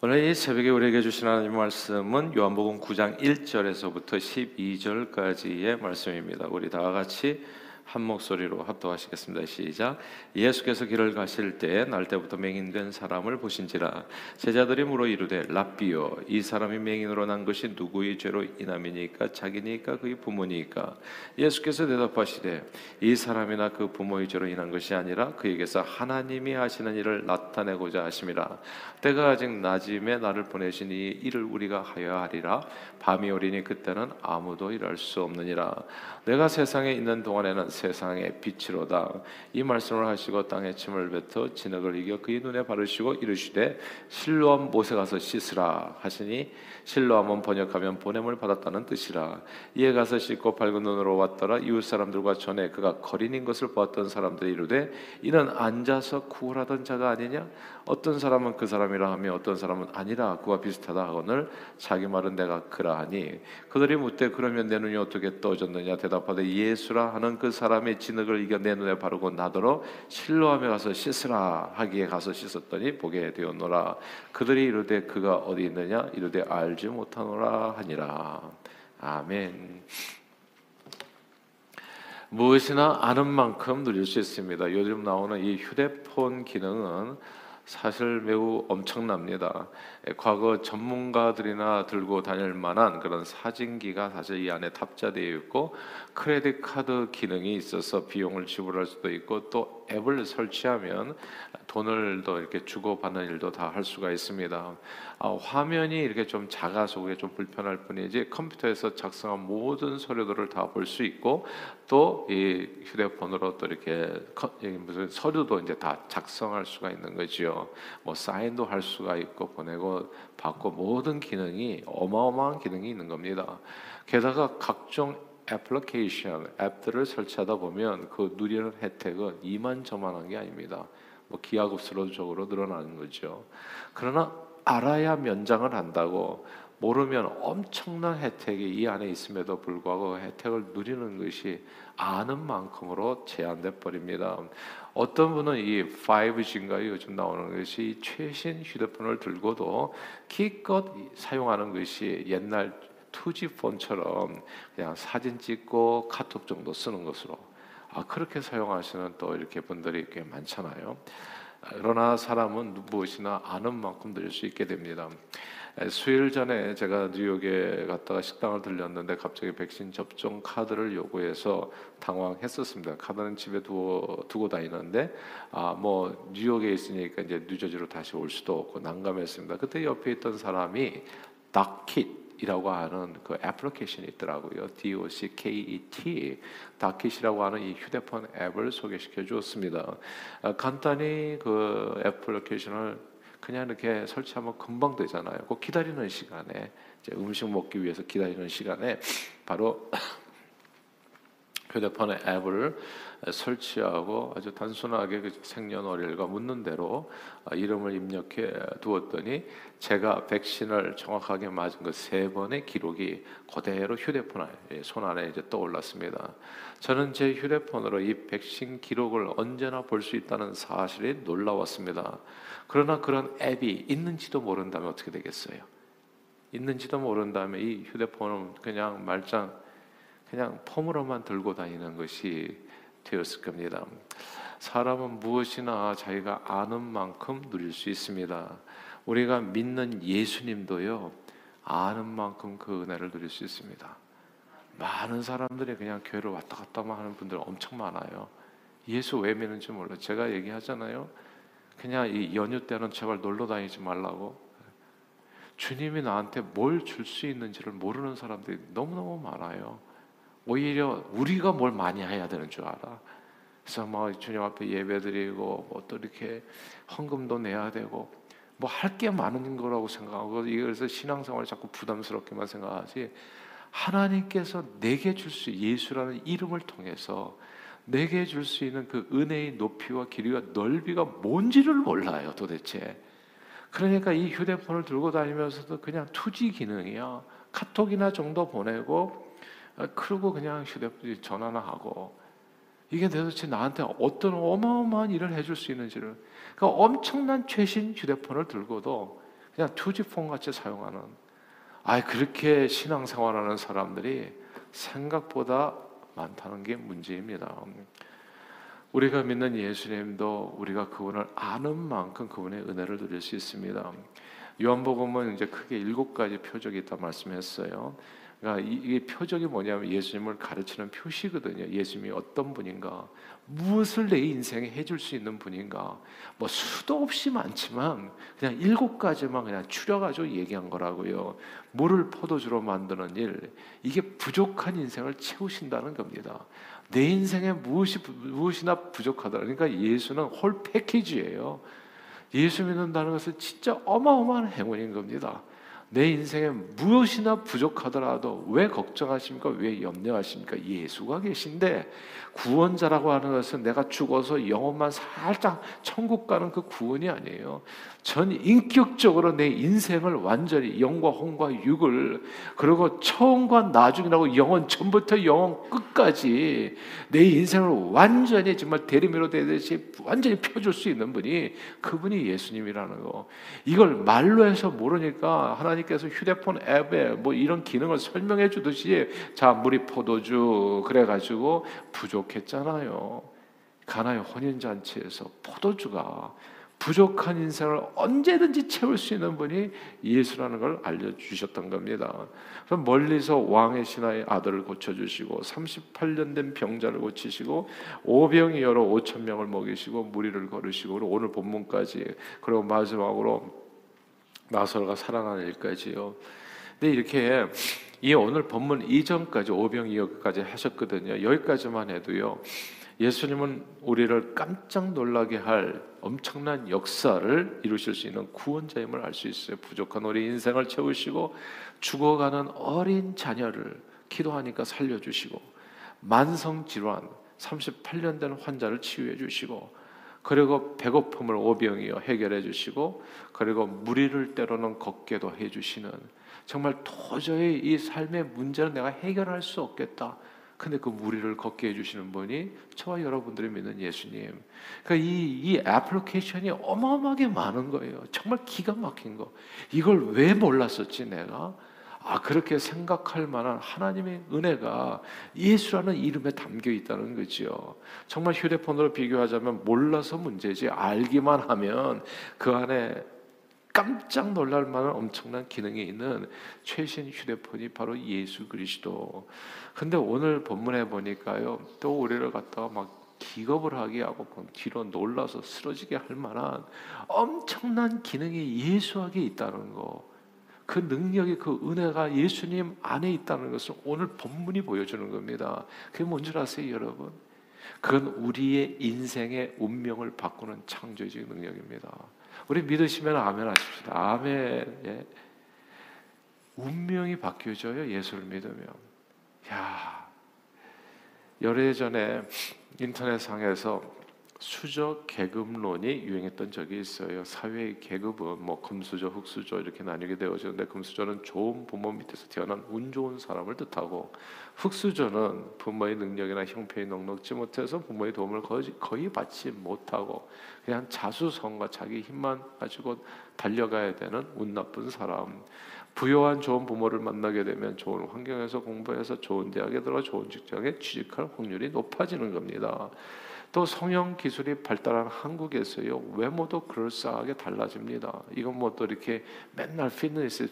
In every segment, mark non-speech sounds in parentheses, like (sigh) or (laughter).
오늘 이 새벽에 우리에게 주신 하나님 말씀은 요한복음 9장 1절에서부터 12절까지의 말씀입니다. 우리 다 같이 한 목소리로 합독하시겠습니다. 시작. 예수께서 길을 가실 때 날때부터 맹인된 사람을 보신지라. 제자들이 물어 이르되 랍비여 이 사람이 맹인으로 난 것이 누구의 죄로 인함이니까? 자기니까 그의 부모니까? 예수께서 대답하시되 이 사람이나 그 부모의 죄로 인한 것이 아니라 그에게서 하나님이 하시는 일을 나타내고자 하심이라. 때가 아직 낮음에 나를 보내신 이 일을 우리가 하여 하리라. 밤이 오리니 그때는 아무도 일할 수 없느니라. 내가 세상에 있는 동안에는 세상의 빛이로다. 이 말씀을 하시고 땅에 침을 뱉어 진흙을 이겨 그의 눈에 바르시고 이르시되 실로암 못에 가서 씻으라 하시니 실로암은 번역하면 보냄을 받았다는 뜻이라. 이에 가서 씻고 밝은 눈으로 왔더라. 이웃 사람들과 전에 그가 거린인 것을 보았던 사람들이 이르되 이는 앉아서 구걸하던 자가 아니냐? 어떤 사람은 그 사람이라 하며 어떤 사람은 아니라 그와 비슷하다 하거늘 자기 말은 내가 그러하니 그들이 묻되 그러면 내 눈이 어떻게 떠졌느냐 대답하되 예수라 하는 그 사람 의 진흙을 이겨 내 눈에 바르고 나더러 실로함에 가서 씻으라 하기에 가서 씻었더니 보게 되었노라 그들이 이르되 그가 어디 있느냐 이르되 알지 못하노라 하니라 아멘. 무엇이나 아는 만큼 누릴 수 있습니다. 요즘 나오는 이 휴대폰 기능은 사실 매우 엄청납니다. 예, 과거 전문가들이나 들고 다닐 만한 그런 사진기가 사실 이 안에 탑재되어 있고 크레딧 카드 기능이 있어서 비용을 지불할 수도 있고 또 앱을 설치하면 돈을 더 이렇게 주고 받는 일도 다 할 수가 있습니다. 아, 화면이 이렇게 좀 작아서 그게 좀 불편할 뿐이지 컴퓨터에서 작성한 모든 서류들을 다 볼 수 있고 또 이 휴대폰으로 또 이렇게 무슨 서류도 이제 다 작성할 수가 있는 거지요. 뭐 사인도 할 수가 있고 보내고 받고 모든 기능이 어마어마한 기능이 있는 겁니다. 게다가 각종 애플리케이션 앱들을 설치하다 보면 그 누리는 혜택은 이만저만한 게 아닙니다. 뭐 기하급수적으로 늘어나는 거죠. 그러나 알아야 면장을 한다고 모르면 엄청난 혜택이 이 안에 있음에도 불구하고 혜택을 누리는 것이 아는 만큼으로 제한돼 버립니다. 어떤 분은 이 5G인가 요즘 나오는 것이 최신 휴대폰을 들고도 기껏 사용하는 것이 옛날 2G 폰처럼 그냥 사진 찍고 카톡 정도 쓰는 것으로 아 그렇게 사용하시는 또 이렇게 분들이 꽤 많잖아요. 그러나 사람은 무엇이나 아는 만큼 들을 수 있게 됩니다. 수일 전에 제가 뉴욕에 갔다가 식당을 들렸는데 갑자기 백신 접종 카드를 요구해서 당황했었습니다. 카드는 집에 두고, 두고 다니는데 아 뭐 뉴욕에 있으니까 이제 뉴저지로 다시 올 수도 없고 난감했습니다. 그때 옆에 있던 사람이 닥킷 이라고 하는 그 애플리케이션이 있더라고요. DOCKET 다킷이라고 하는 이 휴대폰 앱을 소개시켜 주었습니다. 아, 간단히 그 애플리케이션을 그냥 이렇게 설치하면 금방 되잖아요. 꼭 기다리는 시간에 음식 먹기 위해서 기다리는 시간에 바로 휴대폰의 앱을 설치하고 아주 단순하게 그 생년월일과 묻는 대로 아, 이름을 입력해 두었더니 제가 백신을 정확하게 맞은 그 세 번의 기록이 그대로 휴대폰 예, 손 안에 이제 떠올랐습니다. 저는 제 휴대폰으로 이 백신 기록을 언제나 볼 수 있다는 사실이 놀라웠습니다. 그러나 그런 앱이 있는지도 모른다면 어떻게 되겠어요? 있는지도 모른다면 이 휴대폰은 그냥 말짱 그냥 폼으로만 들고 다니는 것이 되었을 겁니다. 사람은 무엇이나 자기가 아는 만큼 누릴 수 있습니다. 우리가 믿는 예수님도요, 아는 만큼 그 은혜를 누릴 수 있습니다. 많은 사람들이 그냥 교회를 왔다 갔다만 하는 분들 엄청 많아요. 예수 왜 믿는지 몰라. 제가 얘기하잖아요. 그냥 이 연휴 때는 제발 놀러 다니지 말라고. 주님이 나한테 뭘 줄 수 있는지를 모르는 사람들이 너무너무 많아요. 오히려 우리가 뭘 많이 해야 되는 줄 알아. 그래서 뭐 주님 앞에 예배드리고 뭐 또 이렇게 헌금도 내야 되고 뭐 할 게 많은 거라고 생각하고 그래서 신앙생활 자꾸 부담스럽게만 생각하지 하나님께서 내게 줄 수 예수라는 이름을 통해서 내게 줄 수 있는 그 은혜의 높이와 길이와 넓이가 뭔지를 몰라요 도대체. 그러니까 이 휴대폰을 들고 다니면서도 그냥 투지 기능이야. 카톡이나 정도 보내고 아, 그러고 그냥 휴대폰 전화나 하고 이게 도대체 나한테 어떤 어마어마한 일을 해줄 수 있는지를 그러니까 엄청난 최신 휴대폰을 들고도 그냥 투지폰 같이 사용하는 아 그렇게 신앙생활하는 사람들이 생각보다 많다는 게 문제입니다. 우리가 믿는 예수님도 우리가 그분을 아는 만큼 그분의 은혜를 누릴 수 있습니다. 요한복음은 이제 크게 일곱 가지 표적이 있다 말씀했어요. 그러니까 이게 표적이 뭐냐면 예수님을 가르치는 표시거든요. 예수님이 어떤 분인가, 무엇을 내 인생에 해줄 수 있는 분인가. 뭐 수도 없이 많지만 그냥 일곱 가지만 그냥 추려가지고 얘기한 거라고요. 물을 포도주로 만드는 일, 이게 부족한 인생을 채우신다는 겁니다. 내 인생에 무엇이 무엇이나 부족하다. 그러니까 예수는 홀 패키지예요. 예수 믿는다는 것은 진짜 어마어마한 행운인 겁니다. 내 인생에 무엇이나 부족하더라도 왜 걱정하십니까? 왜 염려하십니까? 예수가 계신데 구원자라고 하는 것은 내가 죽어서 영혼만 살짝 천국 가는 그 구원이 아니에요. 전 인격적으로 내 인생을 완전히 영과 혼과 육을 그리고 처음과 나중이라고 영혼 전부터 영혼 끝까지 내 인생을 완전히 정말 대리미로 되듯이 완전히 펴줄 수 있는 분이 그분이 예수님이라는 거. 이걸 말로 해서 모르니까 하나님 께서 휴대폰 앱에 뭐 이런 기능을 설명해 주듯이 자 물이 포도주 그래가지고 부족했잖아요. 가나의 혼인 잔치에서 포도주가 부족한 인생을 언제든지 채울 수 있는 분이 예수라는 걸 알려주셨던 겁니다. 그럼 멀리서 왕의 신하의 아들을 고쳐주시고 38년 된 병자를 고치시고 오병이 여러 5천 명을 먹이시고 무리를 걸으시고 오늘 본문까지 그리고 마지막으로 나사로가 살아나는 일까지요. 근데 이렇게 이 오늘 본문 이전까지 오병이어까지 하셨거든요. 여기까지만 해도요. 예수님은 우리를 깜짝 놀라게 할 엄청난 역사를 이루실 수 있는 구원자임을 알 수 있어요. 부족한 우리 인생을 채우시고 죽어가는 어린 자녀를 기도하니까 살려주시고 만성 질환 38년 된 환자를 치유해 주시고 그리고 배고픔을 오병이어 해결해 주시고 그리고 무리를 때로는 걷게도 해 주시는 정말 도저히 이 삶의 문제는 내가 해결할 수 없겠다. 근데 그 무리를 걷게 해주시는 분이 저와 여러분들이 믿는 예수님. 그러니까 이, 이 애플리케이션이 어마어마하게 많은 거예요. 정말 기가 막힌 거. 이걸 왜 몰랐었지, 내가? 아, 그렇게 생각할 만한 하나님의 은혜가 예수라는 이름에 담겨 있다는 거지요. 정말 휴대폰으로 비교하자면 몰라서 문제지, 알기만 하면 그 안에 깜짝 놀랄 만한 엄청난 기능이 있는 최신 휴대폰이 바로 예수 그리스도. 근데 오늘 본문에 보니까요, 또 우리를 갖다가 막 기겁을 하게 하고 뒤로 놀라서 쓰러지게 할 만한 엄청난 기능이 예수에게 있다는 거. 그 능력이 그 은혜가 예수님 안에 있다는 것을 오늘 본문이 보여주는 겁니다. 그게 뭔지 아세요, 여러분? 그건 우리의 인생의 운명을 바꾸는 창조적 능력입니다. 우리 믿으시면 아멘 하십시다. 아멘. 예. 운명이 바뀌어져요. 예수를 믿으면. 야, 열애 전에 인터넷상에서 수저 계급론이 유행했던 적이 있어요. 사회의 계급은 뭐 금수저, 흙수저 이렇게 나뉘게 되어지는데 금수저는 좋은 부모 밑에서 태어난 운 좋은 사람을 뜻하고 흙수저는 부모의 능력이나 형편이 넉넉지 못해서 부모의 도움을 거의, 거의 받지 못하고 그냥 자수성가 자기 힘만 가지고 달려가야 되는 운 나쁜 사람. 부유한 좋은 부모를 만나게 되면 좋은 환경에서 공부해서 좋은 대학에 들어 좋은 직장에 취직할 확률이 높아지는 겁니다. 또 성형 기술이 발달한 한국에서요 외모도 그럴싸하게 달라집니다. 이건 뭐 또 이렇게 맨날 피트니스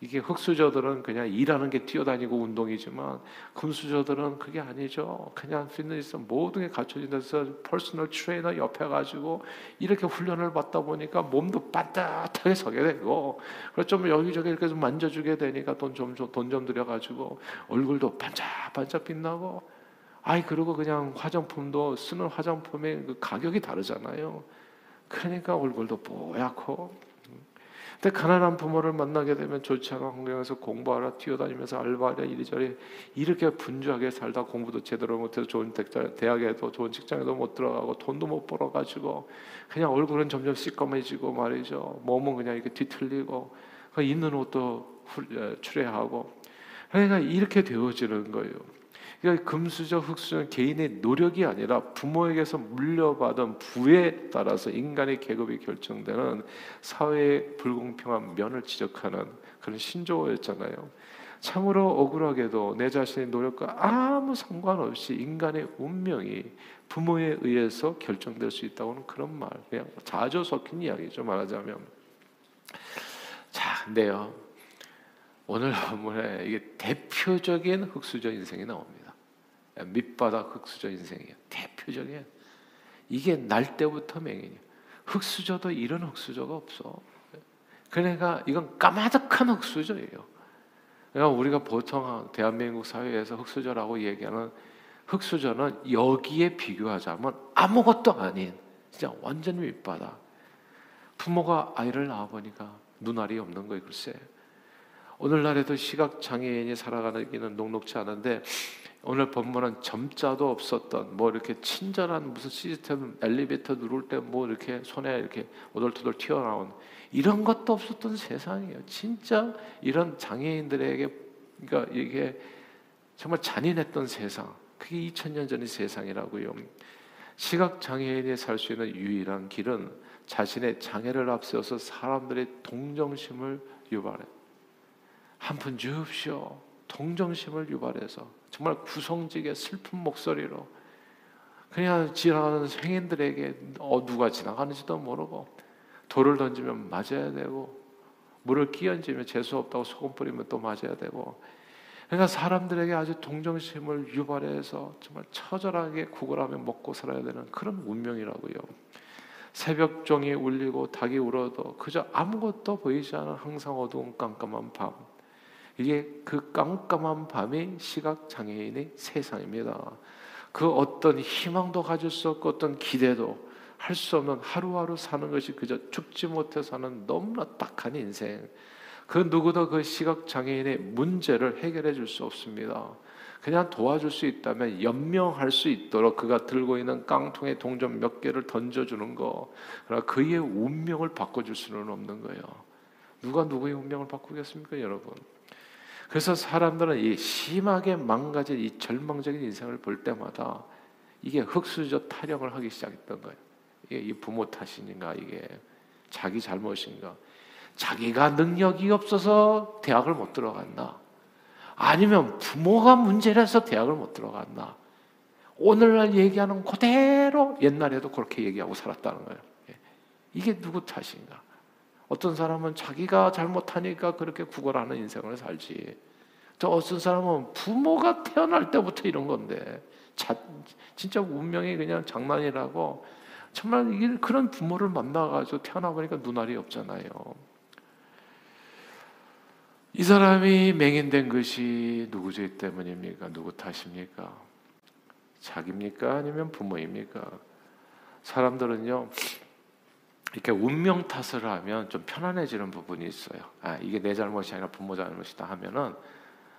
이게 흑수저들은 그냥 일하는 게 뛰어다니고 운동이지만 금수저들은 그게 아니죠. 그냥 피트니스 모든 게 갖춰진 데서 personal trainer 옆에 가지고 이렇게 훈련을 받다 보니까 몸도 반듯하게 서게 되고 그래서 좀 여기저기 이렇게 좀 만져주게 되니까 돈 좀 돈좀 들여가지고 얼굴도 반짝반짝 빛나고 아이 그리고 그냥 화장품도 쓰는 화장품의 그 가격이 다르잖아요. 그러니까 얼굴도 뽀얗고. 근데 가난한 부모를 만나게 되면 좋지 않은 환경에서 공부하라 뛰어다니면서 알바하라 이리저리 이렇게 분주하게 살다 공부도 제대로 못해서 좋은 대학에도 좋은 직장에도 못 들어가고 돈도 못 벌어가지고 그냥 얼굴은 점점 시꺼매지고 말이죠. 몸은 그냥 이렇게 뒤틀리고 그 있는 옷도 출애하고 그러니까 이렇게 되어지는 거예요. 그러니까 금수저, 흙수저는 개인의 노력이 아니라 부모에게서 물려받은 부에 따라서 인간의 계급이 결정되는 사회의 불공평한 면을 지적하는 그런 신조어였잖아요. 참으로 억울하게도 내 자신의 노력과 아무 상관없이 인간의 운명이 부모에 의해서 결정될 수 있다고는 그런 말, 그냥 자조 섞인 이야기죠 말하자면. 자, 근데요 오늘 (laughs) 본문에 이게 대표적인 흑수저 인생이 나옵니다. 밑바닥 흙수저 인생이에요. 대표적인 이게 날 때부터 맹인이에요. 흙수저도 이런 흙수저가 없어. 그러니까 이건 까마득한 흙수저예요. 그러니까 우리가 보통 대한민국 사회에서 흙수저라고 얘기하는 흙수저는 여기에 비교하자면 아무것도 아닌 진짜 완전 밑바닥. 부모가 아이를 낳아 보니까 눈알이 없는 거예요, 글쎄. 오늘날에도 시각 장애인이 살아가기는 녹록치 않은데 오늘 본문은 점자도 없었던 뭐 이렇게 친절한 무슨 시스템 엘리베이터 누를 때 뭐 이렇게 손에 이렇게 오돌토돌 튀어나온 이런 것도 없었던 세상이에요. 진짜 이런 장애인들에게 그러니까 이게 정말 잔인했던 세상. 그게 2000년 전의 세상이라고요. 시각 장애인이 살 수 있는 유일한 길은 자신의 장애를 앞세워서 사람들의 동정심을 유발해. 한푼 주십시오. 동정심을 유발해서 정말 구성지게 슬픈 목소리로 그냥 지나가는 행인들에게 어 누가 지나가는지도 모르고 돌을 던지면 맞아야 되고 물을 끼얹으면 재수 없다고 소금 뿌리면 또 맞아야 되고 그러니까 사람들에게 아주 동정심을 유발해서 정말 처절하게 구걸하며 먹고 살아야 되는 그런 운명이라고요. 새벽 종이 울리고 닭이 울어도 그저 아무것도 보이지 않은 항상 어두운 깜깜한 밤. 이게 그 깜깜한 밤이 시각 장애인의 세상입니다. 그 어떤 희망도 가질 수 없고 어떤 기대도 할 수 없는 하루하루 사는 것이 그저 죽지 못해 사는 너무나 딱한 인생. 그 누구도 그 시각 장애인의 문제를 해결해 줄 수 없습니다. 그냥 도와줄 수 있다면 연명할 수 있도록 그가 들고 있는 깡통에 동전 몇 개를 던져주는 거. 그러나 그의 운명을 바꿔줄 수는 없는 거예요. 누가 누구의 운명을 바꾸겠습니까, 여러분? 그래서 사람들은 이 심하게 망가진 이 절망적인 인생을 볼 때마다 이게 흑수저 타령을 하기 시작했던 거예요. 이게 이 부모 탓인가 이게 자기 잘못인가? 자기가 능력이 없어서 대학을 못 들어갔나? 아니면 부모가 문제라서 대학을 못 들어갔나? 오늘날 얘기하는 그대로 옛날에도 그렇게 얘기하고 살았다는 거예요. 예. 이게 누구 탓인가? 어떤 사람은 자기가 잘못하니까 그렇게 구걸하는 인생을 살지. 또 어떤 사람은 부모가 태어날 때부터 이런 건데, 자, 진짜 운명이 그냥 장난이라고 정말 그런 부모를 만나가지고 태어나 보니까 눈알이 없잖아요. 이 사람이 맹인된 것이 누구 죄 때문입니까? 누구 탓입니까? 자기입니까? 아니면 부모입니까? 사람들은요, 이렇게 운명 탓을 하면 좀 편안해지는 부분이 있어요. 아, 이게 내 잘못이 아니라 부모 잘못이다 하면은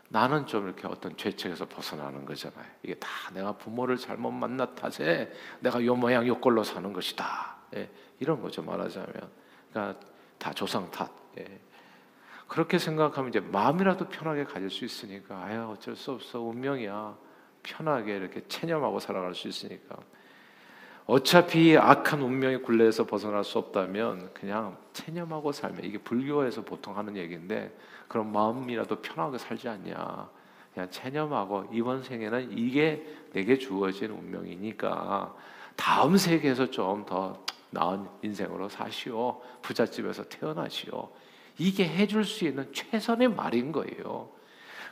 나는 좀 이렇게 어떤 죄책에서 벗어나는 거잖아요. 이게 다 내가 부모를 잘못 만났 탓에 내가 요 모양 요 꼴로 사는 것이다. 예, 이런 거죠 말하자면. 그러니까 다 조상 탓. 예. 그렇게 생각하면 이제 마음이라도 편하게 가질 수 있으니까 아야 어쩔 수 없어 운명이야 편하게 이렇게 체념하고 살아갈 수 있으니까 어차피 악한 운명의 굴레에서 벗어날 수 없다면 그냥 체념하고 살면 이게 불교에서 보통 하는 얘기인데 그런 마음이라도 편하게 살지 않냐. 그냥 체념하고 이번 생에는 이게 내게 주어진 운명이니까 다음 세계에서 좀 더 나은 인생으로 사시오. 부잣집에서 태어나시오. 이게 해줄 수 있는 최선의 말인 거예요.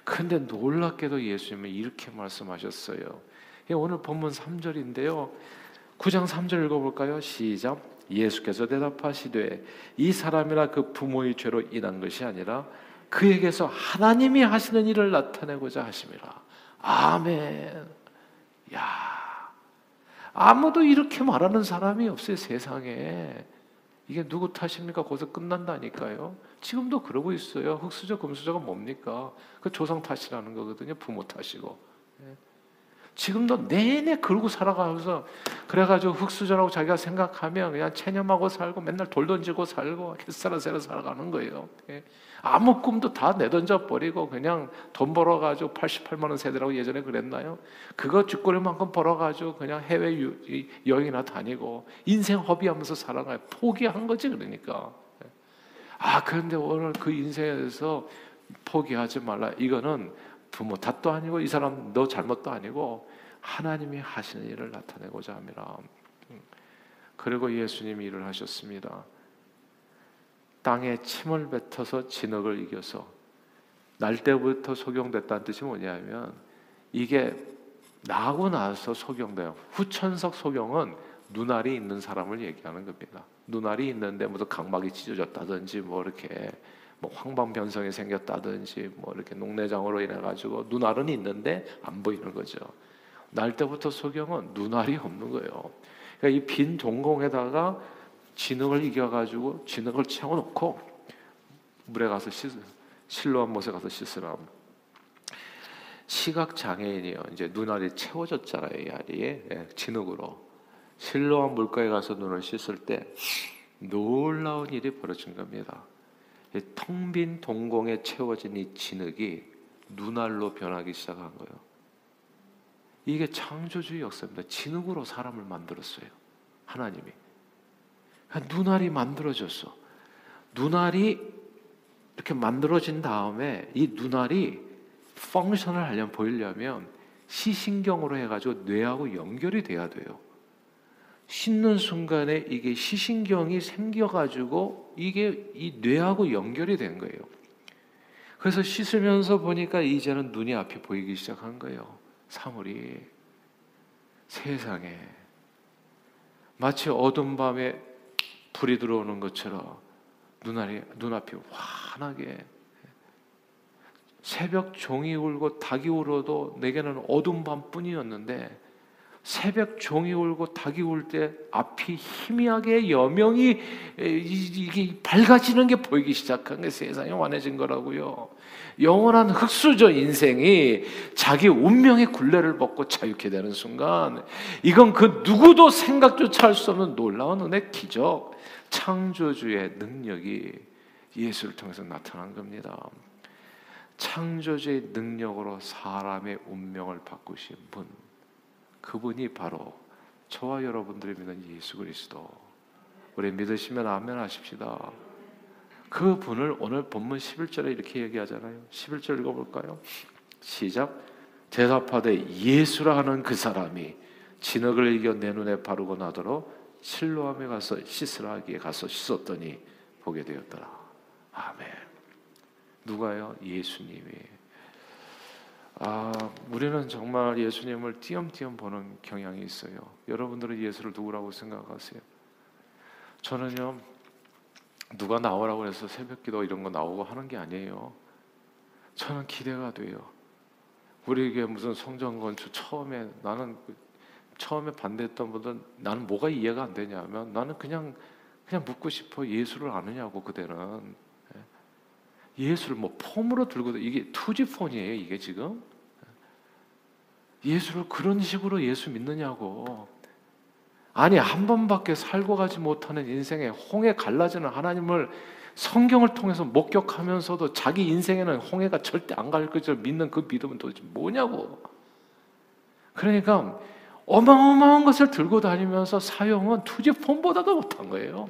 근데 놀랍게도 예수님은 이렇게 말씀하셨어요. 오늘 본문 3절인데요. 9장 3절 읽어볼까요? 시작. 예수께서 대답하시되 이 사람이나 그 부모의 죄로 인한 것이 아니라 그에게서 하나님이 하시는 일을 나타내고자 하심이라. 아멘. 야, 아무도 이렇게 말하는 사람이 없어요 세상에. 이게 누구 탓입니까? 거기서 끝난다니까요. 지금도 그러고 있어요. 흑수저, 금수저가 뭡니까? 그 조상 탓이라는 거거든요. 부모 탓이고. 예. 지금도 내내 그러고 살아가면서 그래가지고 흑수저라고 자기가 생각하면 그냥 체념하고 살고 맨날 돌 던지고 살고 햇살아새로 살아가는 거예요. 예. 아무 꿈도 다 내던져 버리고 그냥 돈 벌어가지고 88만 원 세대라고 예전에 그랬나요? 그거 쥐꼬리만큼 벌어가지고 그냥 해외 여행이나 다니고 인생 허비하면서 살아가요. 포기한 거지 그러니까. 예. 아 그런데 오늘 그 인생에서 포기하지 말라. 이거는 부모 탓도 아니고 이 사람 너 잘못도 아니고 하나님이 하시는 일을 나타내고자 함이라. 그리고 예수님이 일을 하셨습니다. 땅에 침을 뱉어서 진흙을 이겨서 날 때부터 소경됐다는 뜻이 뭐냐면 이게 나고 나서 소경돼요. 후천석 소경은 눈알이 있는 사람을 얘기하는 겁니다. 눈알이 있는데 무슨 각막이 찢어졌다든지 뭐 이렇게 뭐 황방변성이 생겼다든지 뭐 이렇게 녹내장으로 인해 가지고 눈알은 있는데 안 보이는 거죠. 날 때부터 소경은 눈알이 없는 거예요. 그러니까 이 빈 동공에다가 진흙을 이겨 가지고 진흙을 채워 놓고 물에 가서 씻 실로한 못에 가서 씻으라. 시각 장애인이요. 이제 눈알이 채워졌잖아요, 이 알이 예, 진흙으로. 실로한 물가에 가서 눈을 씻을 때 놀라운 일이 벌어진 겁니다. 텅 빈 동공에 채워진 이 진흙이 눈알로 변하기 시작한 거예요. 이게 창조주의 역사입니다. 진흙으로 사람을 만들었어요. 하나님이. 눈알이 만들어졌어. 눈알이 이렇게 만들어진 다음에 이 눈알이 펑션을 하려면 보이려면 시신경으로 해가지고 뇌하고 연결이 돼야 돼요. 씻는 순간에 이게 시신경이 생겨가지고 이게 이 뇌하고 연결이 된 거예요. 그래서 씻으면서 보니까 이제는 눈이 앞이 보이기 시작한 거예요. 사물이 세상에 마치 어둠 밤에 불이 들어오는 것처럼 눈알이 눈앞이 환하게 새벽 종이 울고 닭이 울어도 내게는 어둠 밤뿐이었는데 새벽 종이 울고 닭이 울 때 앞이 희미하게 여명이 이게 밝아지는 게 보이기 시작한 게 세상이 환해진 거라고요. 영원한 흑수저 인생이 자기 운명의 굴레를 벗고 자유케 되는 순간 이건 그 누구도 생각조차 할 수 없는 놀라운 은혜 기적 창조주의 능력이 예수를 통해서 나타난 겁니다. 창조주의 능력으로 사람의 운명을 바꾸신 분 그분이 바로 저와 여러분들이 믿는 예수 그리스도. 우리 믿으시면 아멘 하십시다. 그 분을 오늘 본문 11절에 이렇게 얘기하잖아요. 11절 읽어볼까요? 시작. 대답하되 예수라 하는 그 사람이 진흙을 이겨 내 눈에 바르고 나도록 실로함에 가서 씻으라 하기에 가서 씻었더니 보게 되었더라. 아멘. 누가요? 예수님이. 아, 우리는 정말 예수님을 띄엄띄엄 보는 경향이 있어요. 여러분들은 예수를 누구라고 생각하세요? 저는요, 누가 나오라고 해서 새벽 기도 이런 거 나오고 하는 게 아니에요. 저는 기대가 돼요. 우리에게 무슨 성전 건축 처음에 나는 그 처음에 반대했던 분들 나는 뭐가 이해가 안 되냐면 나는 그냥 그냥 묻고 싶어 예수를 아느냐고 그대는 예. 예수를 뭐 폼으로 들고 이게 투지폰이에요 이게 지금 예수를 그런 식으로 예수 믿느냐고 아니 한 번밖에 살고 가지 못하는 인생에 홍해 갈라지는 하나님을 성경을 통해서 목격하면서도 자기 인생에는 홍해가 절대 안 갈 것을 믿는 그 믿음은 도대체 뭐냐고. 그러니까 어마어마한 것을 들고 다니면서 사용은 투지폰보다도 못한 거예요.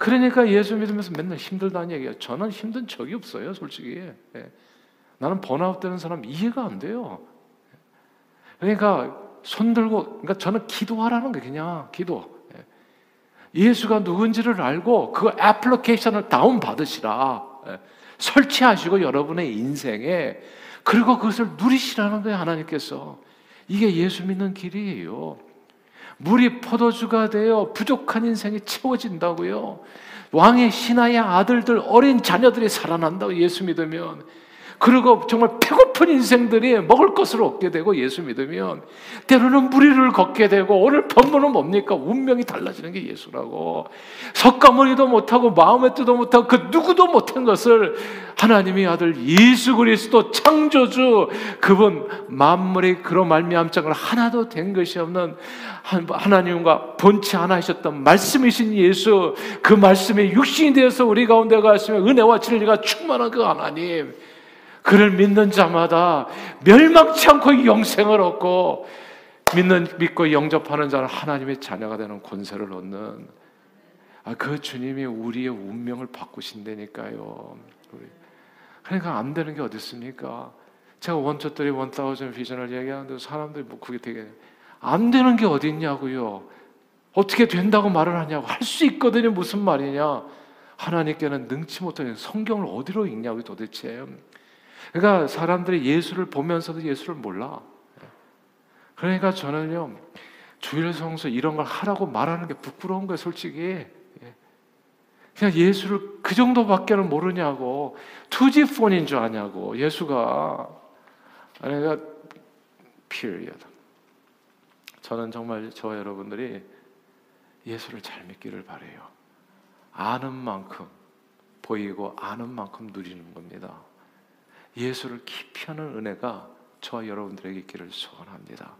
그러니까 예수 믿으면서 맨날 힘들다는 얘기예요. 저는 힘든 적이 없어요, 솔직히. 예. 나는 번아웃 되는 사람 이해가 안 돼요. 그러니까 손 들고 그러니까 저는 기도하라는 게 그냥 기도. 예. 예수가 누군지를 알고 그 애플리케이션을 다운 받으시라. 예. 설치하시고 여러분의 인생에 그리고 그것을 누리시라는 거예요 하나님께서. 이게 예수 믿는 길이에요. 물이 포도주가 되어 부족한 인생이 채워진다고요. 왕의 신하의 아들들 어린 자녀들이 살아난다고 예수 믿으면 그리고 정말 배고픈 인생들이 먹을 것을 얻게 되고 예수 믿으면 때로는 무리를 걷게 되고 오늘 본문은 뭡니까? 운명이 달라지는 게 예수라고. 석가모니도 못하고 마음의 뜻도 못하고 그 누구도 못한 것을 하나님의 아들 예수 그리스도 창조주 그분 만물의 그런 말미암장을 하나도 된 것이 없는 하나님과 본치 않아 하셨던 말씀이신 예수 그 말씀이 육신이 되어서 우리 가운데 가시면 은혜와 진리가 충만한 그 하나님 그를 믿는 자마다 멸망치 않고 영생을 얻고 믿는 믿고 영접하는 자는 하나님의 자녀가 되는 권세를 얻는 아, 그 주님이 우리의 운명을 바꾸신다니까요. 그러니까 안 되는 게 어디 있습니까? 제가 원초들이 원타우전 비전을 얘기하는데 사람들이 뭐 그게 되게 안 되는 게 어디 있냐고요. 어떻게 된다고 말을 하냐고 할 수 있거든요. 무슨 말이냐? 하나님께는 능치 못하는 성경을 어디로 읽냐고 도대체. 그러니까 사람들이 예수를 보면서도 예수를 몰라. 그러니까 저는요, 주일 성서 이런 걸 하라고 말하는 게 부끄러운 거예요, 솔직히. 그냥 예수를 그 정도밖에는 모르냐고. 투지폰인 줄 아냐고. 예수가. 그러니까, period. 저는 정말 저 여러분들이 예수를 잘 믿기를 바래요. 아는 만큼 보이고 아는 만큼 누리는 겁니다. 예수를 깊이 하는 은혜가 저와 여러분들에게 있기를 소원합니다.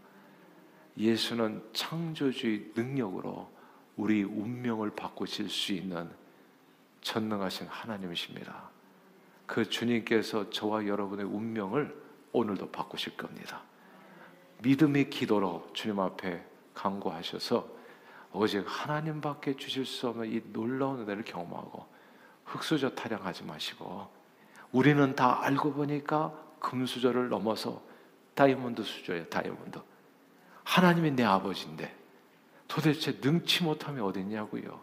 예수는 창조주의 능력으로 우리 운명을 바꾸실 수 있는 전능하신 하나님이십니다. 그 주님께서 저와 여러분의 운명을 오늘도 바꾸실 겁니다. 믿음의 기도로 주님 앞에 간구하셔서 오직 하나님밖에 주실 수 없는 이 놀라운 은혜를 경험하고 흑수저 타령하지 마시고 우리는 다 알고 보니까 금수저를 넘어서 다이아몬드 수저예요, 다이아몬드. 하나님이 내 아버지인데 도대체 능치 못함이 어딨냐고요.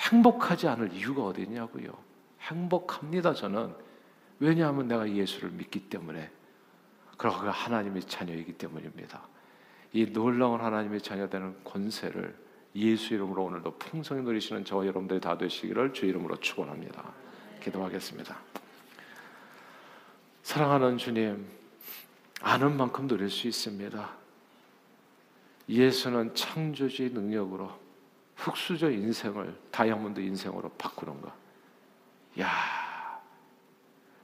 행복하지 않을 이유가 어딨냐고요. 행복합니다, 저는. 왜냐하면 내가 예수를 믿기 때문에. 그리고 그 하나님의 자녀이기 때문입니다. 이 놀라운 하나님의 자녀되는 권세를 예수 이름으로 오늘도 풍성히 누리시는 저와 여러분들이 다 되시기를 주 이름으로 축원합니다. 기도하겠습니다. 사랑하는 주님, 아는 만큼 누릴 수 있습니다. 예수는 창조주의 능력으로 흑수저 인생을 다이아몬드 인생으로 바꾸는 것. 야,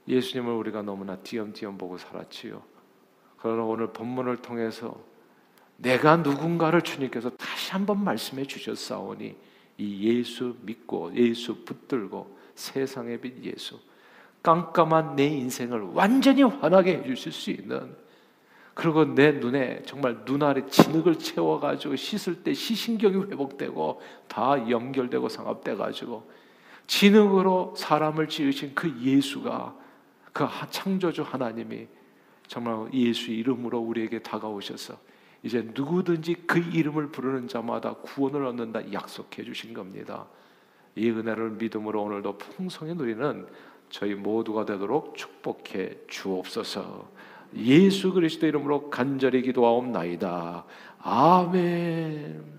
예수님을 우리가 너무나 띄엄띄엄 보고 살았지요. 그러나 오늘 본문을 통해서 내가 누군가를 주님께서 다시 한번 말씀해 주셨사오니 이 예수 믿고 예수 붙들고 세상의 빛 예수 깜깜한 내 인생을 완전히 환하게 해주실 수 있는 그리고 내 눈에 정말 눈 아래 진흙을 채워가지고 씻을 때 시신경이 회복되고 다 연결되고 상합돼가지고 진흙으로 사람을 지으신 그 예수가 그 창조주 하나님이 정말 예수 이름으로 우리에게 다가오셔서 이제 누구든지 그 이름을 부르는 자마다 구원을 얻는다 약속해 주신 겁니다. 이 은혜를 믿음으로 오늘도 풍성히 누리는 저희 모두가 되도록 축복해 주옵소서. 예수 그리스도 이름으로 간절히 기도하옵나이다. 아멘.